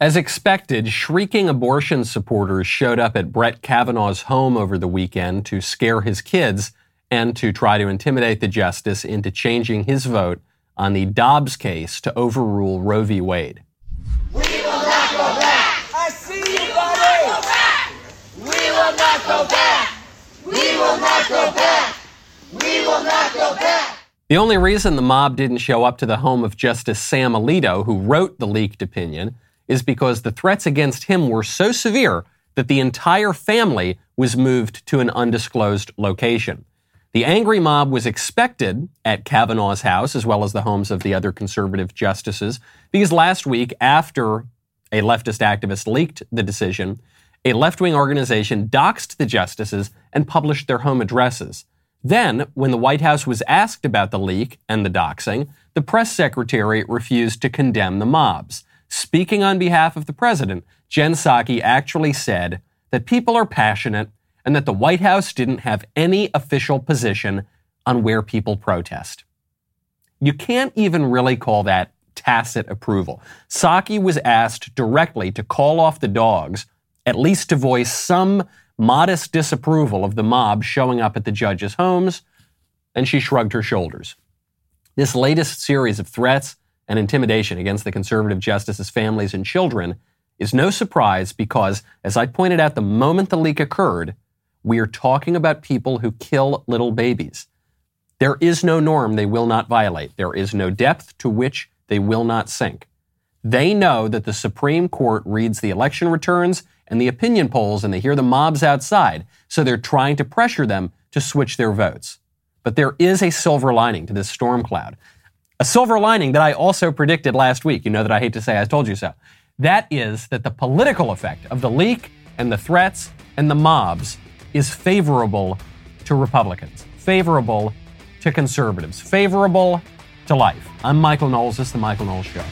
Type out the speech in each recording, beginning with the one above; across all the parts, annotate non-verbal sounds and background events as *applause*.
As expected, shrieking abortion supporters showed up at Brett Kavanaugh's home over the weekend to scare his kids and to try to intimidate the justice into changing his vote on the Dobbs case to overrule Roe v. Wade. We will not go back. I see you, buddy. We will not go back. We will not go back. We will not go back. The only reason the mob didn't show up to the home of Justice Sam Alito, who wrote the leaked opinion, is because the threats against him were so severe that the entire family was moved to an undisclosed location. The angry mob was expected at Kavanaugh's house, as well as the homes of the other conservative justices, because last week, after a leftist activist leaked the decision, a left wing organization doxed the justices and published their home addresses. Then, when the White House was asked about the leak and the doxing, the press secretary refused to condemn the mobs. Speaking on behalf of the president, Jen Psaki actually said that people are passionate and that the White House didn't have any official position on where people protest. You can't even really call that tacit approval. Psaki was asked directly to call off the dogs, at least to voice some modest disapproval of the mob showing up at the judges' homes, and she shrugged her shoulders. This latest series of threats and intimidation against the conservative justices' families and children is no surprise because, as I pointed out the moment the leak occurred, we are talking about people who kill little babies. There is no norm they will not violate. There is no depth to which they will not sink. They know that the Supreme Court reads the election returns and the opinion polls and they hear the mobs outside, so they're trying to pressure them to switch their votes. But there is a silver lining to this storm cloud. A silver lining that I also predicted last week. You know that I hate to say I told you so. That is that the political effect of the leak and the threats and the mobs is favorable to Republicans, favorable to conservatives, favorable to life. I'm Michael Knowles. This is The Michael Knowles Show.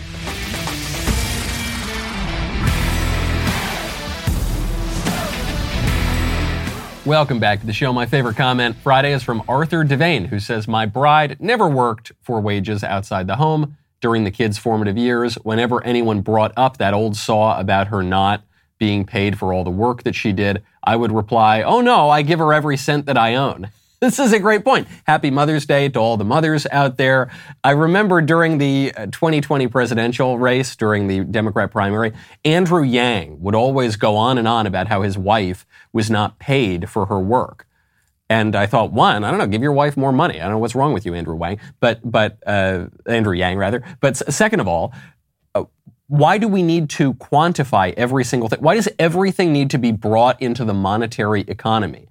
Welcome back to the show. My favorite comment Friday is from Arthur Devane, who says, My bride never worked for wages outside the home during the kids' formative years. Whenever anyone brought up that old saw about her not being paid for all the work that she did, I would reply, Oh no, I give her every cent that I own. This is a great point. Happy Mother's Day to all the mothers out there. I remember during the 2020 uh, presidential race, during the Democrat primary, Andrew Yang would always go on and on about how his wife was not paid for her work. And I thought, one, I don't know, give your wife more money. I don't know what's wrong with you, Andrew Wang, but but uh, Andrew Yang rather. But second of all, why do we need to quantify every single thing? Why does everything need to be brought into the monetary economy?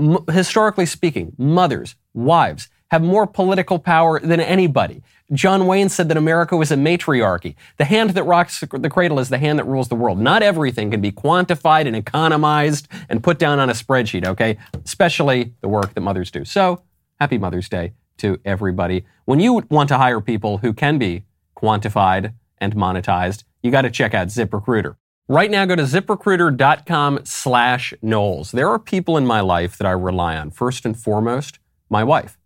M- historically speaking, mothers, wives have more political power than anybody. John Wayne said that America was a matriarchy. The hand that rocks the cradle is the hand that rules the world. Not everything can be quantified and economized and put down on a spreadsheet, okay? Especially the work that mothers do. So, happy Mother's Day to everybody. When you want to hire people who can be quantified, and monetized, you got to check out ZipRecruiter. Right now, go to ziprecruiter.com slash Knowles. There are people in my life that I rely on. First and foremost, my wife.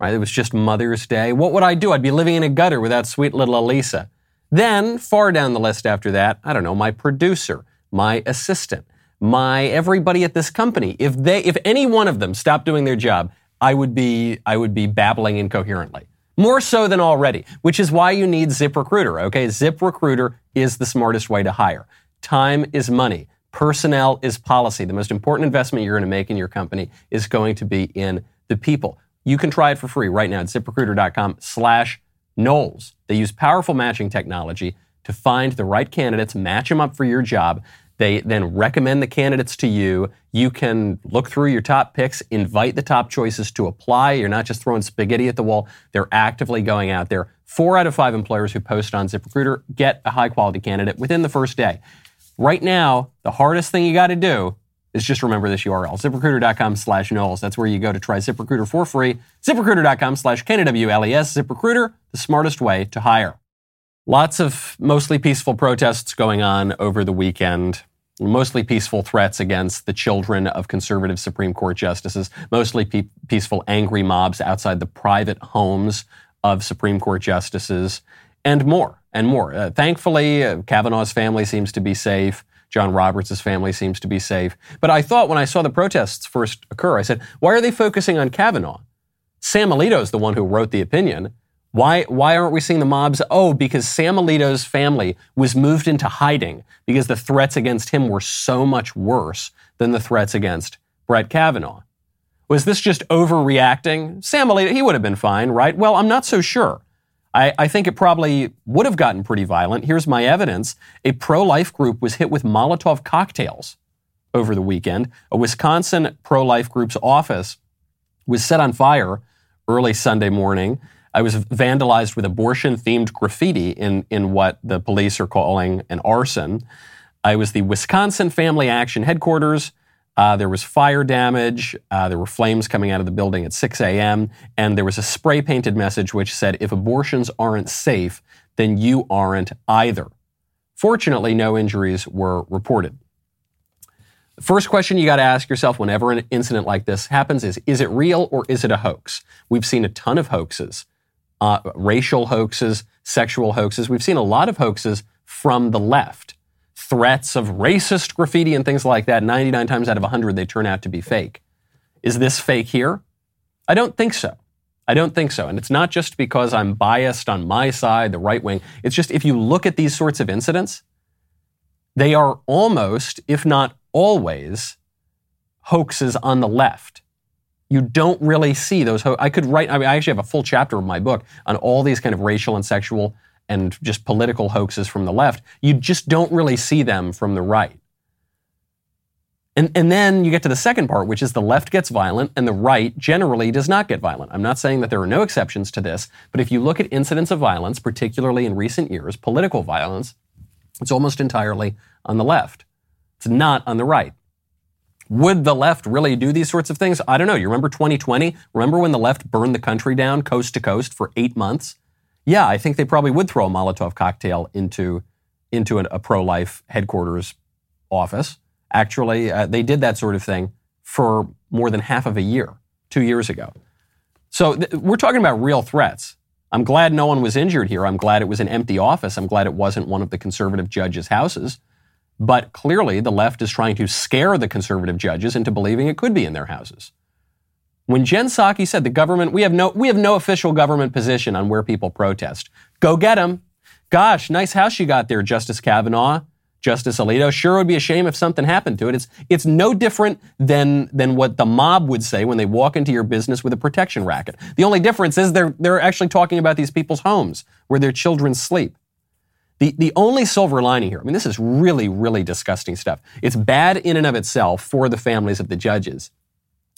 Right? It was just Mother's Day. What would I do? I'd be living in a gutter without sweet little Alissa. Then, far down the list after that, I don't know, my producer, my assistant, my everybody at this company. If they, if any one of them stopped doing their job, I would be, I would be babbling incoherently. More so than already, which is why you need ZipRecruiter, okay? ZipRecruiter is the smartest way to hire. Time is money. Personnel is policy. The most important investment you're going to make in your company is going to be in the people. You can try it for free right now at ziprecruiter.com slash Knowles. They use powerful matching technology to find the right candidates, match them up for your job. They then recommend the candidates to you. You can look through your top picks, invite the top choices to apply. You're not just throwing spaghetti at the wall. They're actively going out there. Four out of five employers who post on ZipRecruiter get a high quality candidate within the first day. Right now, the hardest thing you got to do is just remember this URL, ziprecruiter.com slash Knowles. That's where you go to try ZipRecruiter for free. ZipRecruiter.com slash K-N-W-L-E-S. ZipRecruiter, the smartest way to hire. Lots of mostly peaceful protests going on over the weekend mostly peaceful threats against the children of conservative Supreme Court justices, mostly pe- peaceful angry mobs outside the private homes of Supreme Court justices. And more and more. Uh, thankfully, uh, Kavanaugh's family seems to be safe. John Roberts' family seems to be safe. But I thought when I saw the protests first occur, I said, why are they focusing on Kavanaugh? Sam Alito is the one who wrote the opinion. Why, why aren't we seeing the mobs? Oh, because Sam Alito's family was moved into hiding because the threats against him were so much worse than the threats against Brett Kavanaugh. Was this just overreacting? Sam Alito, he would have been fine, right? Well, I'm not so sure. I, I think it probably would have gotten pretty violent. Here's my evidence. A pro life group was hit with Molotov cocktails over the weekend. A Wisconsin pro life group's office was set on fire early Sunday morning. I was vandalized with abortion themed graffiti in, in what the police are calling an arson. I was the Wisconsin Family Action headquarters. Uh, there was fire damage. Uh, there were flames coming out of the building at 6 a.m. And there was a spray painted message which said, if abortions aren't safe, then you aren't either. Fortunately, no injuries were reported. The first question you got to ask yourself whenever an incident like this happens is Is it real or is it a hoax? We've seen a ton of hoaxes uh, racial hoaxes, sexual hoaxes. We've seen a lot of hoaxes from the left. Threats of racist graffiti and things like that, 99 times out of 100, they turn out to be fake. Is this fake here? I don't think so. I don't think so. And it's not just because I'm biased on my side, the right wing. It's just if you look at these sorts of incidents, they are almost, if not always, hoaxes on the left you don't really see those. Ho- I could write. I, mean, I actually have a full chapter of my book on all these kind of racial and sexual and just political hoaxes from the left. You just don't really see them from the right. And, and then you get to the second part, which is the left gets violent and the right generally does not get violent. I'm not saying that there are no exceptions to this, but if you look at incidents of violence, particularly in recent years, political violence, it's almost entirely on the left. It's not on the right. Would the left really do these sorts of things? I don't know. You remember 2020? Remember when the left burned the country down coast to coast for eight months? Yeah, I think they probably would throw a Molotov cocktail into, into an, a pro life headquarters office. Actually, uh, they did that sort of thing for more than half of a year, two years ago. So th- we're talking about real threats. I'm glad no one was injured here. I'm glad it was an empty office. I'm glad it wasn't one of the conservative judges' houses. But clearly, the left is trying to scare the conservative judges into believing it could be in their houses. When Jen Psaki said the government, we have no, we have no official government position on where people protest. Go get them. Gosh, nice house you got there, Justice Kavanaugh, Justice Alito. Sure would be a shame if something happened to it. It's, it's no different than, than what the mob would say when they walk into your business with a protection racket. The only difference is they're, they're actually talking about these people's homes where their children sleep. The, the only silver lining here, I mean, this is really, really disgusting stuff. It's bad in and of itself for the families of the judges.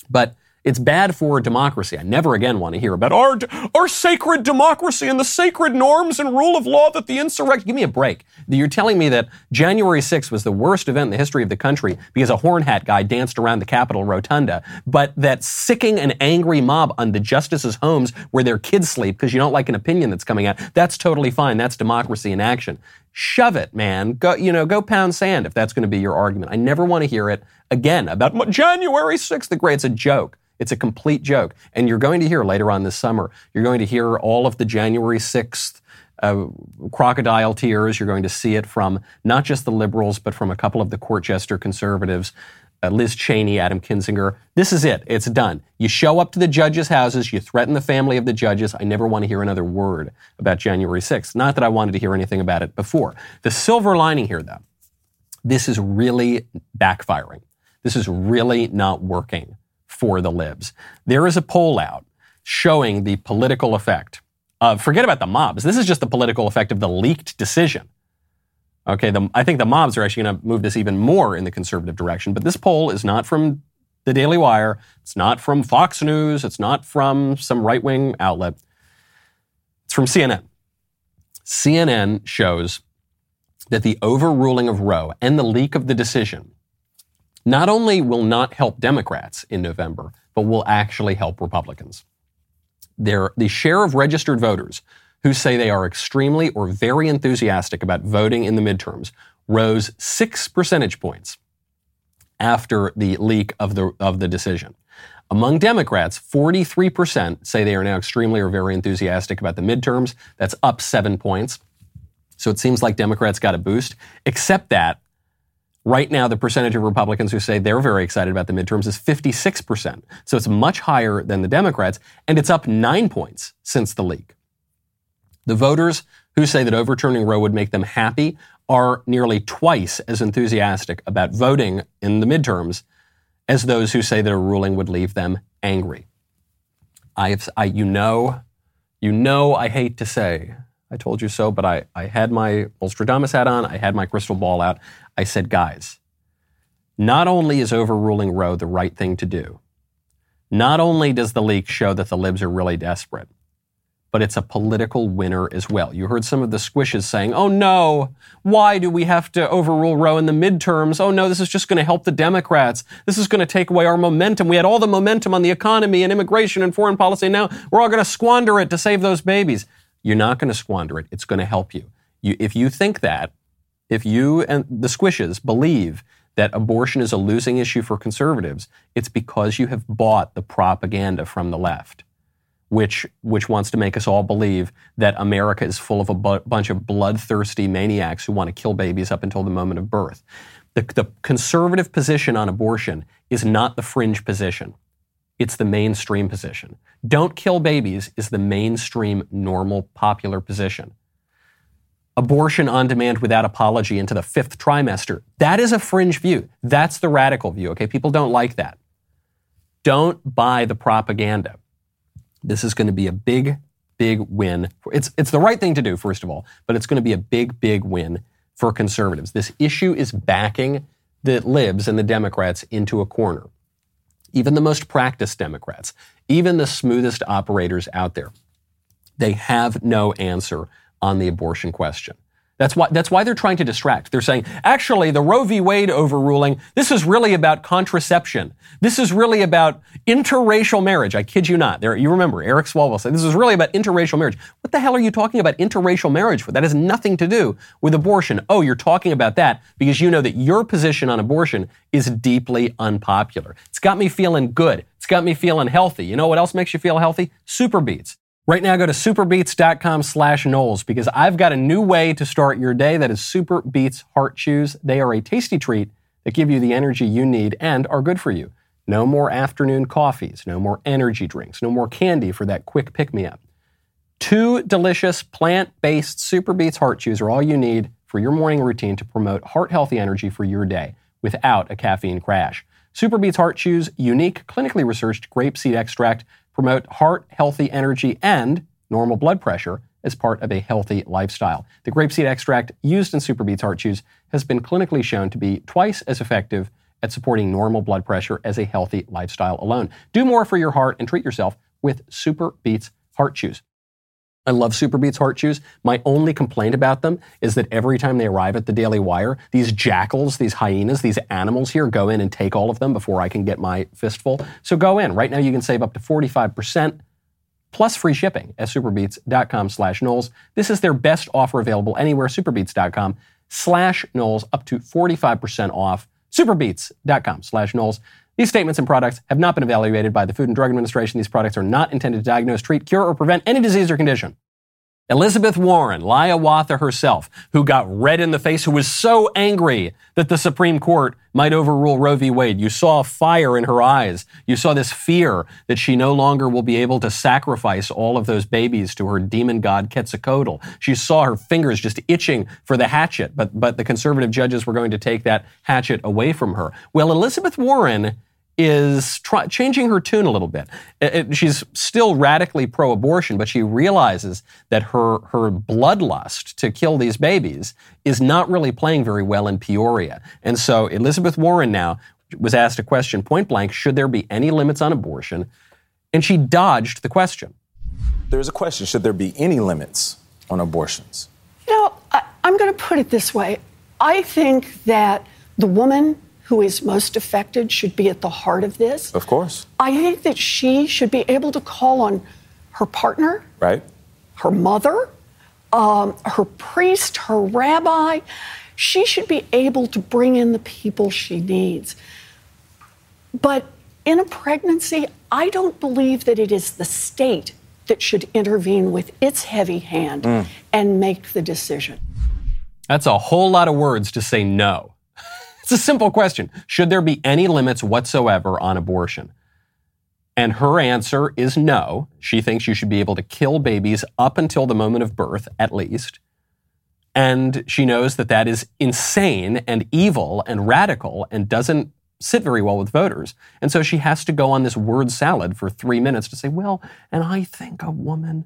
But it's bad for democracy. I never again want to hear about our, our sacred democracy and the sacred norms and rule of law that the insurrection. Give me a break. You're telling me that January 6th was the worst event in the history of the country because a horn hat guy danced around the Capitol rotunda, but that sicking and angry mob on the justices' homes where their kids sleep because you don't like an opinion that's coming out, that's totally fine. That's democracy in action. Shove it, man. Go, you know, go pound sand if that's going to be your argument. I never want to hear it again about January 6th, the great. It's a joke. It's a complete joke. And you're going to hear later on this summer, you're going to hear all of the January 6th uh, crocodile tears. You're going to see it from not just the liberals, but from a couple of the court jester conservatives. Uh, Liz Cheney, Adam Kinzinger. This is it. It's done. You show up to the judges' houses, you threaten the family of the judges. I never want to hear another word about January 6th. Not that I wanted to hear anything about it before. The silver lining here, though, this is really backfiring. This is really not working for the libs. There is a poll out showing the political effect of, forget about the mobs, this is just the political effect of the leaked decision. Okay, the, I think the mobs are actually going to move this even more in the conservative direction, but this poll is not from the Daily Wire, it's not from Fox News, it's not from some right wing outlet, it's from CNN. CNN shows that the overruling of Roe and the leak of the decision not only will not help Democrats in November, but will actually help Republicans. There, the share of registered voters who say they are extremely or very enthusiastic about voting in the midterms rose six percentage points after the leak of the, of the decision. Among Democrats, 43% say they are now extremely or very enthusiastic about the midterms. That's up seven points. So it seems like Democrats got a boost, except that right now the percentage of Republicans who say they're very excited about the midterms is 56%. So it's much higher than the Democrats, and it's up nine points since the leak. The voters who say that overturning Roe would make them happy are nearly twice as enthusiastic about voting in the midterms as those who say that a ruling would leave them angry. I, have, I you know, you know, I hate to say, I told you so, but I, I had my Nostradamus hat on, I had my crystal ball out. I said, guys, not only is overruling Roe the right thing to do, not only does the leak show that the libs are really desperate, but it's a political winner as well. You heard some of the squishes saying, oh no, why do we have to overrule Roe in the midterms? Oh no, this is just going to help the Democrats. This is going to take away our momentum. We had all the momentum on the economy and immigration and foreign policy. Now we're all going to squander it to save those babies. You're not going to squander it. It's going to help you. you. If you think that, if you and the squishes believe that abortion is a losing issue for conservatives, it's because you have bought the propaganda from the left which which wants to make us all believe that America is full of a bu- bunch of bloodthirsty maniacs who want to kill babies up until the moment of birth. The, the conservative position on abortion is not the fringe position. It's the mainstream position. Don't kill babies is the mainstream, normal, popular position. Abortion on demand without apology into the fifth trimester. That is a fringe view. That's the radical view, okay? People don't like that. Don't buy the propaganda. This is going to be a big, big win. It's, it's the right thing to do, first of all, but it's going to be a big, big win for conservatives. This issue is backing the libs and the Democrats into a corner. Even the most practiced Democrats, even the smoothest operators out there, they have no answer on the abortion question. That's why, that's why they're trying to distract. They're saying, actually, the Roe v. Wade overruling, this is really about contraception. This is really about interracial marriage. I kid you not. There, you remember, Eric Swalwell said, this is really about interracial marriage. What the hell are you talking about interracial marriage for? That has nothing to do with abortion. Oh, you're talking about that because you know that your position on abortion is deeply unpopular. It's got me feeling good. It's got me feeling healthy. You know what else makes you feel healthy? SuperBeets. Right now, go to superbeets.com slash Knowles because I've got a new way to start your day that is Super Beets Heart Chews. They are a tasty treat that give you the energy you need and are good for you. No more afternoon coffees, no more energy drinks, no more candy for that quick pick me up. Two delicious plant based Super Beets Heart Chews are all you need for your morning routine to promote heart healthy energy for your day without a caffeine crash. Super Beets Heart Chews unique, clinically researched grape seed extract promote heart healthy energy and normal blood pressure as part of a healthy lifestyle. The grapeseed extract used in SuperBeets Heart Chews has been clinically shown to be twice as effective at supporting normal blood pressure as a healthy lifestyle alone. Do more for your heart and treat yourself with SuperBeets Heart Chews. I love SuperBeets Heart Chews. My only complaint about them is that every time they arrive at the Daily Wire, these jackals, these hyenas, these animals here go in and take all of them before I can get my fistful. So go in. Right now you can save up to 45% plus free shipping at superbeets.com slash Knowles. This is their best offer available anywhere, superbeets.com slash Knowles, up to 45% off. Superbeets.com slash Knowles. These statements and products have not been evaluated by the Food and Drug Administration. These products are not intended to diagnose, treat, cure, or prevent any disease or condition. Elizabeth Warren, Liawatha herself, who got red in the face, who was so angry that the Supreme Court might overrule Roe v. Wade. You saw fire in her eyes. You saw this fear that she no longer will be able to sacrifice all of those babies to her demon god Quetzalcoatl. She saw her fingers just itching for the hatchet, but, but the conservative judges were going to take that hatchet away from her. Well, Elizabeth Warren is try, changing her tune a little bit. It, it, she's still radically pro-abortion, but she realizes that her her bloodlust to kill these babies is not really playing very well in Peoria. And so Elizabeth Warren now was asked a question point blank: Should there be any limits on abortion? And she dodged the question. There is a question: Should there be any limits on abortions? You know, I, I'm going to put it this way. I think that the woman who is most affected should be at the heart of this. Of course. I think that she should be able to call on her partner, right? Her mother, um, her priest, her rabbi. She should be able to bring in the people she needs. But in a pregnancy, I don't believe that it is the state that should intervene with its heavy hand and make the decision. That's a whole lot of words to say no. It's a simple question. Should there be any limits whatsoever on abortion? And her answer is no. She thinks you should be able to kill babies up until the moment of birth, at least. And she knows that that is insane and evil and radical and doesn't sit very well with voters. And so she has to go on this word salad for three minutes to say, well, and I think a woman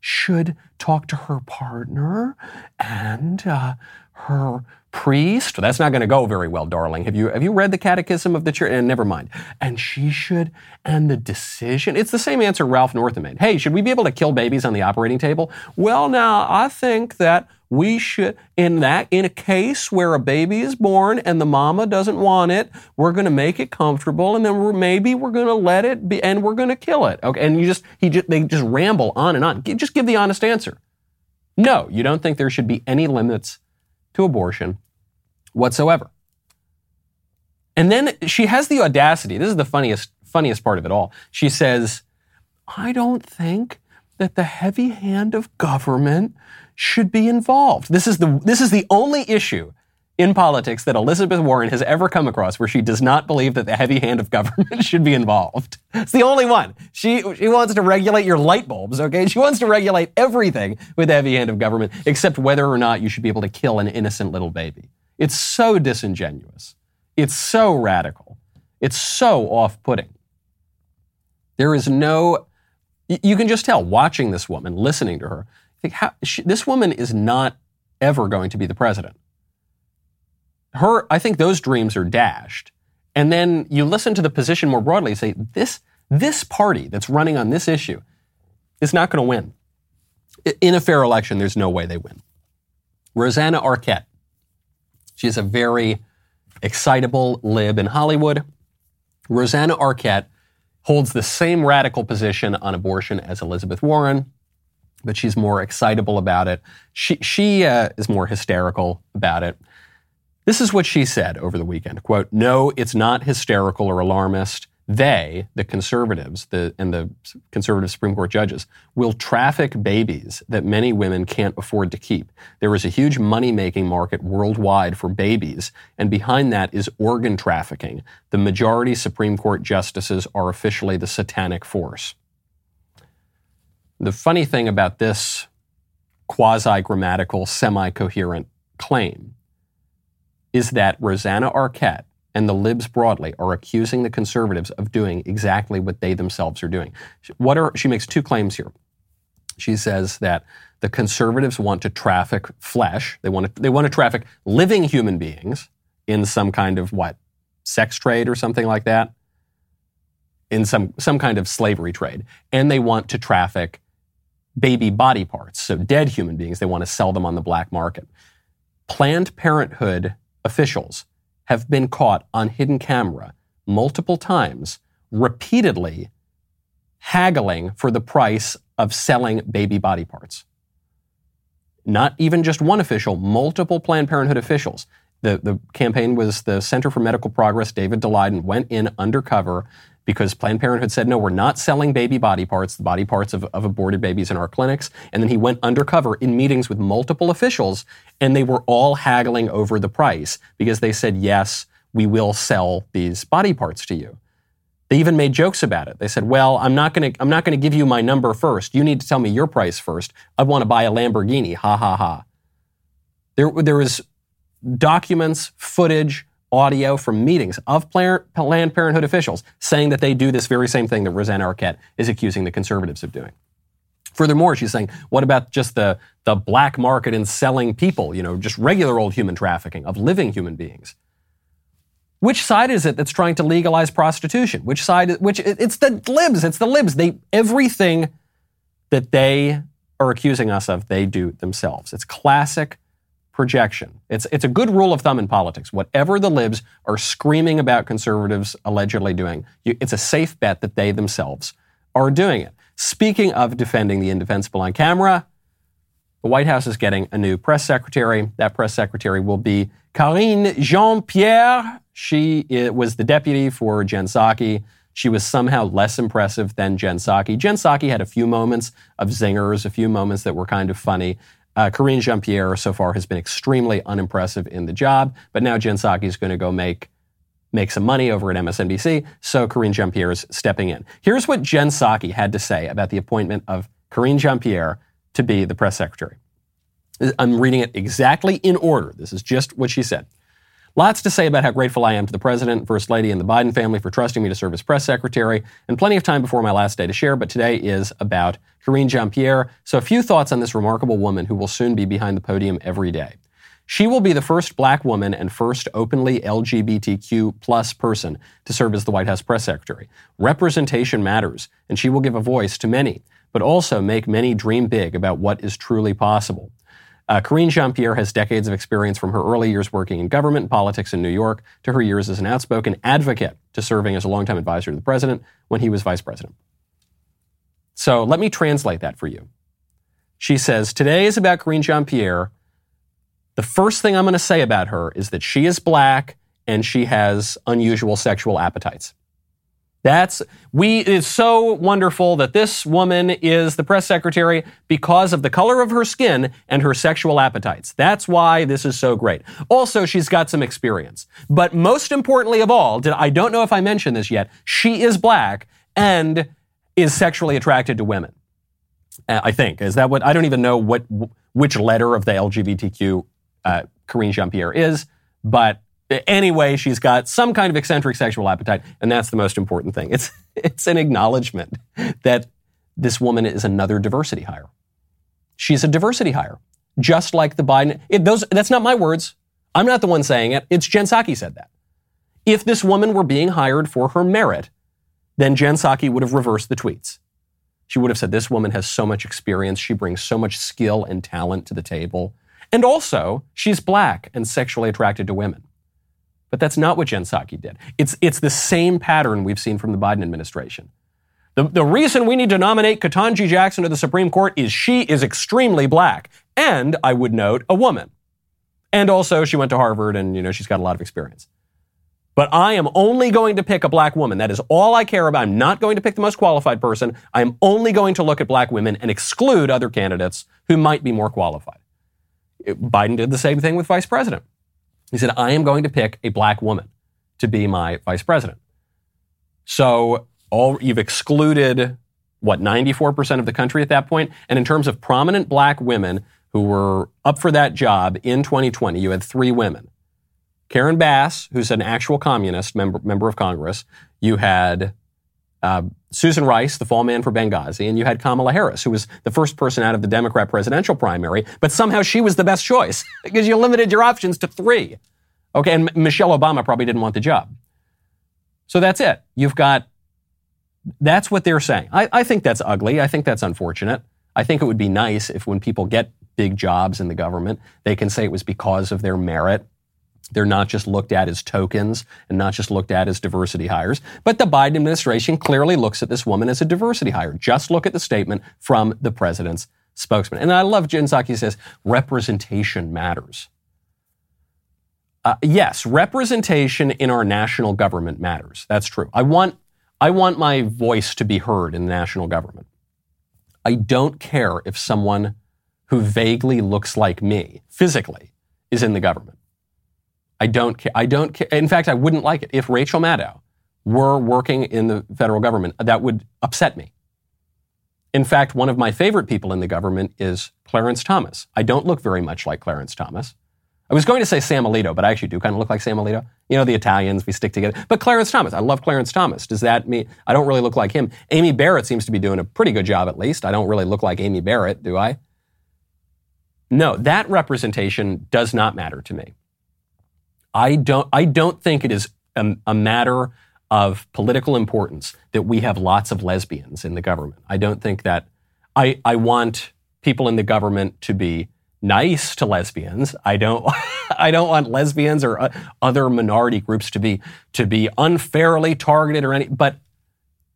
should talk to her partner and uh, her priest. That's not going to go very well, darling. Have you have you read the Catechism of the Church? And never mind. And she should. And the decision. It's the same answer Ralph Northam made. Hey, should we be able to kill babies on the operating table? Well, now I think that we should in that in a case where a baby is born and the mama doesn't want it we're going to make it comfortable and then we're, maybe we're going to let it be and we're going to kill it okay and you just he just they just ramble on and on just give the honest answer no you don't think there should be any limits to abortion whatsoever and then she has the audacity this is the funniest funniest part of it all she says i don't think that the heavy hand of government should be involved. This is the this is the only issue in politics that Elizabeth Warren has ever come across where she does not believe that the heavy hand of government *laughs* should be involved. It's the only one. She she wants to regulate your light bulbs, okay? She wants to regulate everything with the heavy hand of government except whether or not you should be able to kill an innocent little baby. It's so disingenuous. It's so radical. It's so off-putting. There is no you can just tell watching this woman, listening to her, think how she, this woman is not ever going to be the president. Her, I think those dreams are dashed. And then you listen to the position more broadly and say, this, this party that's running on this issue is not going to win. In a fair election, there's no way they win. Rosanna Arquette, she's a very excitable lib in Hollywood. Rosanna Arquette holds the same radical position on abortion as Elizabeth Warren but she's more excitable about it. She, she uh, is more hysterical about it. This is what she said over the weekend. Quote, no, it's not hysterical or alarmist. They, the conservatives the, and the conservative Supreme Court judges, will traffic babies that many women can't afford to keep. There is a huge money making market worldwide for babies, and behind that is organ trafficking. The majority Supreme Court justices are officially the satanic force. The funny thing about this quasi grammatical, semi coherent claim is that Rosanna Arquette and the libs broadly are accusing the conservatives of doing exactly what they themselves are doing. What are, she makes two claims here. She says that the conservatives want to traffic flesh. They want to, they want to traffic living human beings in some kind of what? Sex trade or something like that? In some, some kind of slavery trade. And they want to traffic baby body parts, so dead human beings, they want to sell them on the black market. Planned Parenthood officials have been caught on hidden camera multiple times, repeatedly haggling for the price of selling baby body parts. Not even just one official, multiple Planned Parenthood officials. The, the campaign was the Center for Medical Progress, David Daleiden, went in undercover because Planned Parenthood said, no, we're not selling baby body parts, the body parts of, of aborted babies in our clinics. And then he went undercover in meetings with multiple officials, and they were all haggling over the price because they said, yes, we will sell these body parts to you. They even made jokes about it. They said, "Well, I'm not going to I'm not going to give you my number first. You need to tell me your price first. I want to buy a Lamborghini." Ha ha ha. There there is documents, footage, audio from meetings of Planned Parenthood officials saying that they do this very same thing that Rosanna Arquette is accusing the conservatives of doing. Furthermore, she's saying, what about just the, the black market in selling people, you know, just regular old human trafficking of living human beings? Which side is it that's trying to legalize prostitution? Which side, which, it's the libs, it's the libs. They, everything that they are accusing us of, they do themselves. It's classic projection. It's, it's a good rule of thumb in politics. Whatever the libs are screaming about conservatives allegedly doing, you, it's a safe bet that they themselves are doing it. Speaking of defending the indefensible on camera, the White House is getting a new press secretary. That press secretary will be Karine Jean Pierre. She was the deputy for Jen Psaki she was somehow less impressive than Jen Psaki. Jen Psaki had a few moments of zingers, a few moments that were kind of funny. Uh, Karine Jean-Pierre so far has been extremely unimpressive in the job, but now Jen Psaki is going to go make make some money over at MSNBC, so Karine Jean-Pierre is stepping in. Here's what Jen Psaki had to say about the appointment of Karine Jean-Pierre to be the press secretary. I'm reading it exactly in order. This is just what she said. Lots to say about how grateful I am to the President, First Lady, and the Biden family for trusting me to serve as press secretary, and plenty of time before my last day to share, but today is about Karine Jean-Pierre. So a few thoughts on this remarkable woman who will soon be behind the podium every day. She will be the first black woman and first openly LGBTQ plus person to serve as the White House press secretary. Representation matters, and she will give a voice to many, but also make many dream big about what is truly possible. Uh, Karine Jean-Pierre has decades of experience from her early years working in government and politics in New York to her years as an outspoken advocate to serving as a longtime advisor to the president when he was vice president. So let me translate that for you. She says, Today is about Karine Jean-Pierre. The first thing I'm going to say about her is that she is black and she has unusual sexual appetites. That's we it's so wonderful that this woman is the press secretary because of the color of her skin and her sexual appetites. That's why this is so great. Also, she's got some experience. But most importantly of all, did I don't know if I mentioned this yet, she is black and is sexually attracted to women. Uh, I think is that what I don't even know what which letter of the LGBTQ uh, Karine Jean-Pierre is, but Anyway, she's got some kind of eccentric sexual appetite, and that's the most important thing. It's, *laughs* it's an acknowledgement that this woman is another diversity hire. She's a diversity hire, just like the Biden. It, those, that's not my words. I'm not the one saying it. It's Jen Psaki said that. If this woman were being hired for her merit, then Jen Psaki would have reversed the tweets. She would have said, This woman has so much experience. She brings so much skill and talent to the table. And also, she's black and sexually attracted to women. But that's not what Jen Psaki did. It's, it's the same pattern we've seen from the Biden administration. The, the reason we need to nominate Ketanji Jackson to the Supreme Court is she is extremely black. And I would note, a woman. And also, she went to Harvard and, you know, she's got a lot of experience. But I am only going to pick a black woman. That is all I care about. I'm not going to pick the most qualified person. I'm only going to look at black women and exclude other candidates who might be more qualified. Biden did the same thing with vice president. He said, I am going to pick a black woman to be my vice president. So all you've excluded what 94% of the country at that point? And in terms of prominent black women who were up for that job in 2020 you had three women. Karen bass who's an actual communist member, member of congress. You had uh, Susan Rice, the fall man for Benghazi, and you had Kamala Harris, who was the first person out of the Democrat presidential primary, but somehow she was the best choice *laughs* because you limited your options to three. Okay, and Michelle Obama probably didn't want the job. So that's it. You've got, that's what they're saying. I, I think that's ugly. I think that's unfortunate. I think it would be nice if when people get big jobs in the government, they can say it was because of their merit they're not just looked at as tokens and not just looked at as diversity hires. But the Biden administration clearly looks at this woman as a diversity hire. Just look at the statement from the president's spokesman. And I love Jen Psaki says representation matters. Uh, yes, representation in our national government matters. That's true. I want, I want my voice to be heard in the national government. I don't care if someone who vaguely looks like me physically is in the government. I don't care. I don't care. In fact, I wouldn't like it if Rachel Maddow were working in the federal government. That would upset me. In fact, one of my favorite people in the government is Clarence Thomas. I don't look very much like Clarence Thomas. I was going to say Sam Alito, but I actually do kind of look like Sam Alito. You know, the Italians, we stick together. But Clarence Thomas, I love Clarence Thomas. Does that mean I don't really look like him? Amy Barrett seems to be doing a pretty good job, at least. I don't really look like Amy Barrett, do I? No, that representation does not matter to me. I don't, I don't think it is a, a matter of political importance that we have lots of lesbians in the government. I don't think that I, I want people in the government to be nice to lesbians. I don't *laughs* I don't want lesbians or uh, other minority groups to be to be unfairly targeted or any but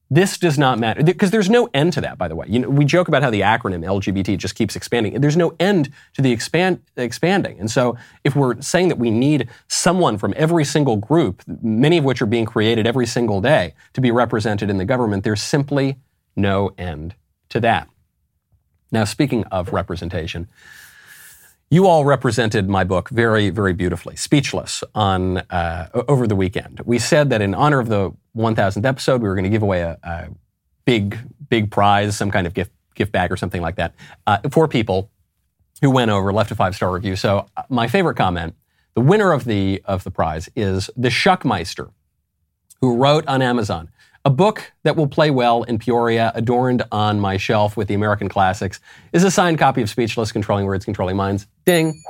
This does not matter because there's no end to that. By the way, you know, we joke about how the acronym LGBT just keeps expanding. There's no end to the expand expanding. And so, if we're saying that we need someone from every single group, many of which are being created every single day, to be represented in the government, there's simply no end to that. Now, speaking of representation, you all represented my book very, very beautifully, Speechless, on uh, over the weekend. We said that in honor of the 1000th episode, we were going to give away a, a, big, big prize, some kind of gift gift bag or something like that, uh, for people who went over, left a five star review. So uh, my favorite comment, the winner of the of the prize is the Shuckmeister, who wrote on Amazon a book that will play well in Peoria, adorned on my shelf with the American classics, is a signed copy of Speechless, Controlling Words, Controlling Minds. Ding!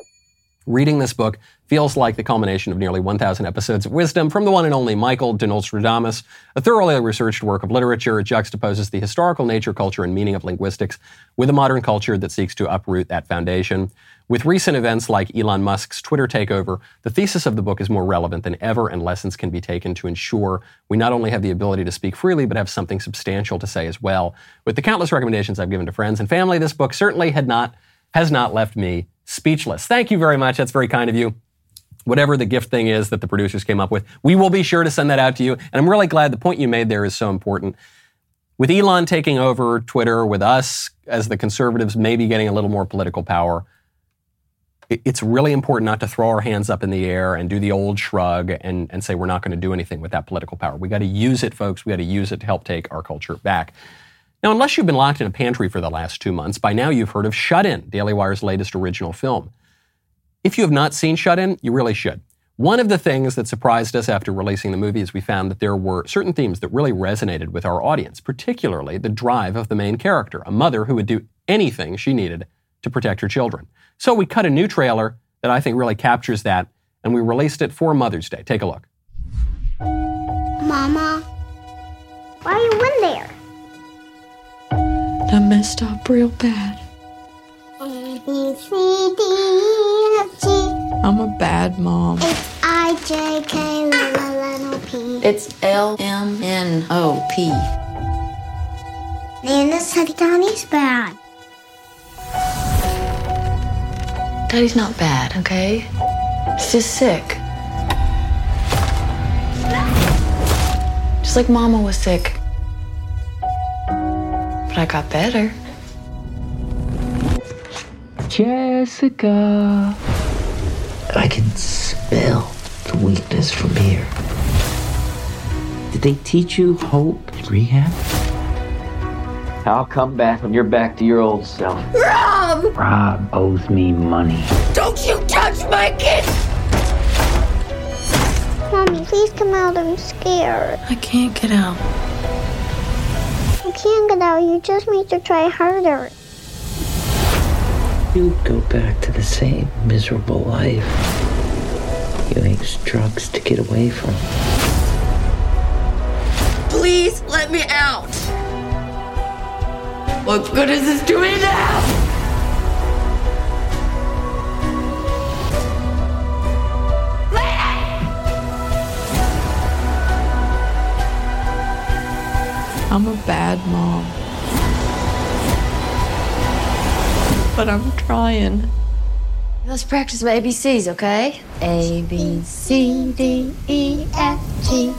Reading this book feels like the culmination of nearly 1,000 episodes of wisdom from the one and only Michael de Nostradamus, a thoroughly researched work of literature. It juxtaposes the historical nature, culture, and meaning of linguistics with a modern culture that seeks to uproot that foundation. With recent events like Elon Musk's Twitter takeover, the thesis of the book is more relevant than ever, and lessons can be taken to ensure we not only have the ability to speak freely, but have something substantial to say as well. With the countless recommendations I've given to friends and family, this book certainly had not has not left me speechless. Thank you very much. That's very kind of you. Whatever the gift thing is that the producers came up with, we will be sure to send that out to you. And I'm really glad the point you made there is so important. With Elon taking over Twitter, with us as the conservatives maybe getting a little more political power, it's really important not to throw our hands up in the air and do the old shrug and, and say we're not going to do anything with that political power. We got to use it, folks. We got to use it to help take our culture back. Now, unless you've been locked in a pantry for the last two months, by now you've heard of Shut In, Daily Wire's latest original film. If you have not seen Shut In, you really should. One of the things that surprised us after releasing the movie is we found that there were certain themes that really resonated with our audience, particularly the drive of the main character, a mother who would do anything she needed to protect her children. So we cut a new trailer that I think really captures that, and we released it for Mother's Day. Take a look. Mama, why are you in there? I messed up real bad. A, B, C, D, F, G. I'm a bad mom. It's I, J, K, L, L, N, O, P. It's L M N O P. Nana said Daddy's bad. Daddy's not bad, okay? He's just sick. Just like Mama was sick. But I got better. Jessica. I can smell the weakness from here. Did they teach you hope in rehab? I'll come back when you're back to your old self. Rob! Rob owes me money. Don't you touch my kid! Mommy, please come out. I'm scared. I can't get out. You can't get out. You just need to try harder. You go back to the same miserable life. You use drugs to get away from. Please let me out. What good is this to me now? I'm a bad mom. But I'm trying. Let's practice my ABCs, okay? A, B, C, D, E, F, G.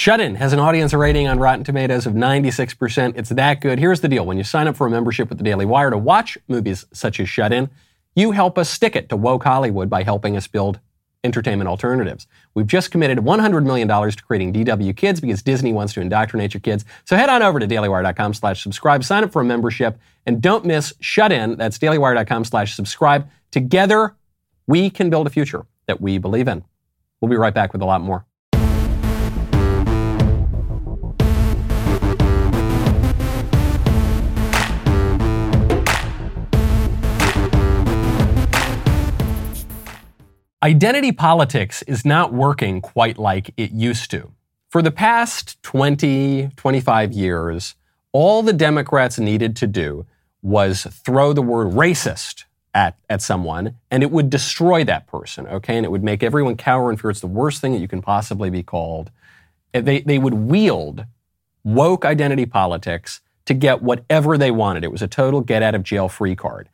Shut In has an audience rating on Rotten Tomatoes of 96%. It's that good. Here's the deal. When you sign up for a membership with the Daily Wire to watch movies such as Shut In, you help us stick it to woke Hollywood by helping us build entertainment alternatives. We've just committed $100 million to creating DW Kids because Disney wants to indoctrinate your kids. So head on over to dailywire.com slash subscribe, sign up for a membership, and don't miss Shut In. That's dailywire.com slash subscribe. Together, we can build a future that we believe in. We'll be right back with a lot more. Identity politics is not working quite like it used to. For the past 20, 25 years, all the Democrats needed to do was throw the word racist at, at someone and it would destroy that person, okay? And it would make everyone cower and fear it's the worst thing that you can possibly be called. they, they would wield woke identity politics to get whatever they wanted. It was a total get out of jail free card.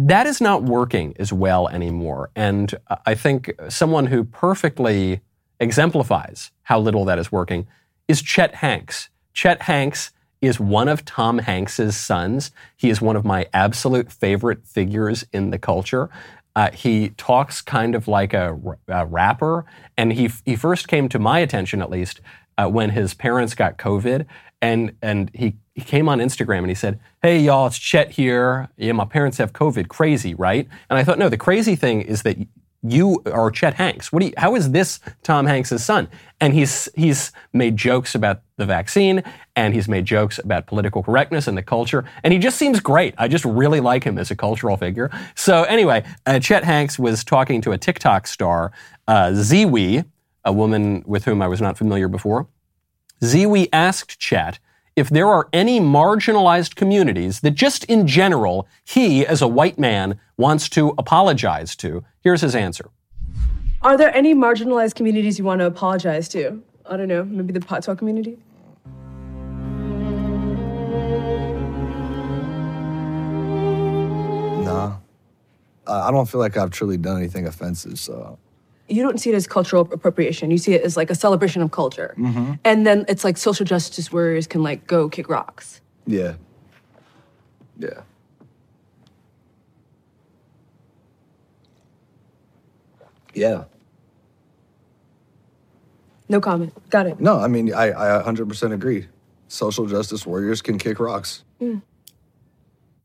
That is not working as well anymore. And I think someone who perfectly exemplifies how little that is working is Chet Hanks. Chet Hanks is one of Tom Hanks's sons. He is one of my absolute favorite figures in the culture. Uh, he talks kind of like a, a, rapper, and he he first came to my attention, at least, uh, when his parents got COVID, and and he he came on Instagram and he said, "Hey y'all, it's Chet here. Yeah, my parents have COVID. Crazy, right?" And I thought, no, the crazy thing is that you are Chet Hanks. What do you, how is this Tom Hanks' son? And he's he's made jokes about the vaccine and he's made jokes about political correctness and the culture. And he just seems great. I just really like him as a cultural figure. So anyway, uh, Chet Hanks was talking to a TikTok star, uh, Ziwe, a woman with whom I was not familiar before. Ziwe asked Chet if there are any marginalized communities that just in general he, as a white man, wants to apologize to. Here's his answer. Are there any marginalized communities you want to apologize to? I don't know, maybe the Patois community? Nah. I don't feel like I've truly done anything offensive, so you don't see it as cultural appropriation. You see it as like a celebration of culture. Mm-hmm. And then it's like social justice warriors can like go kick rocks. Yeah. Yeah. Yeah. No comment. Got it. No, I mean, I, I 100% agree. Social justice warriors can kick rocks. Mm.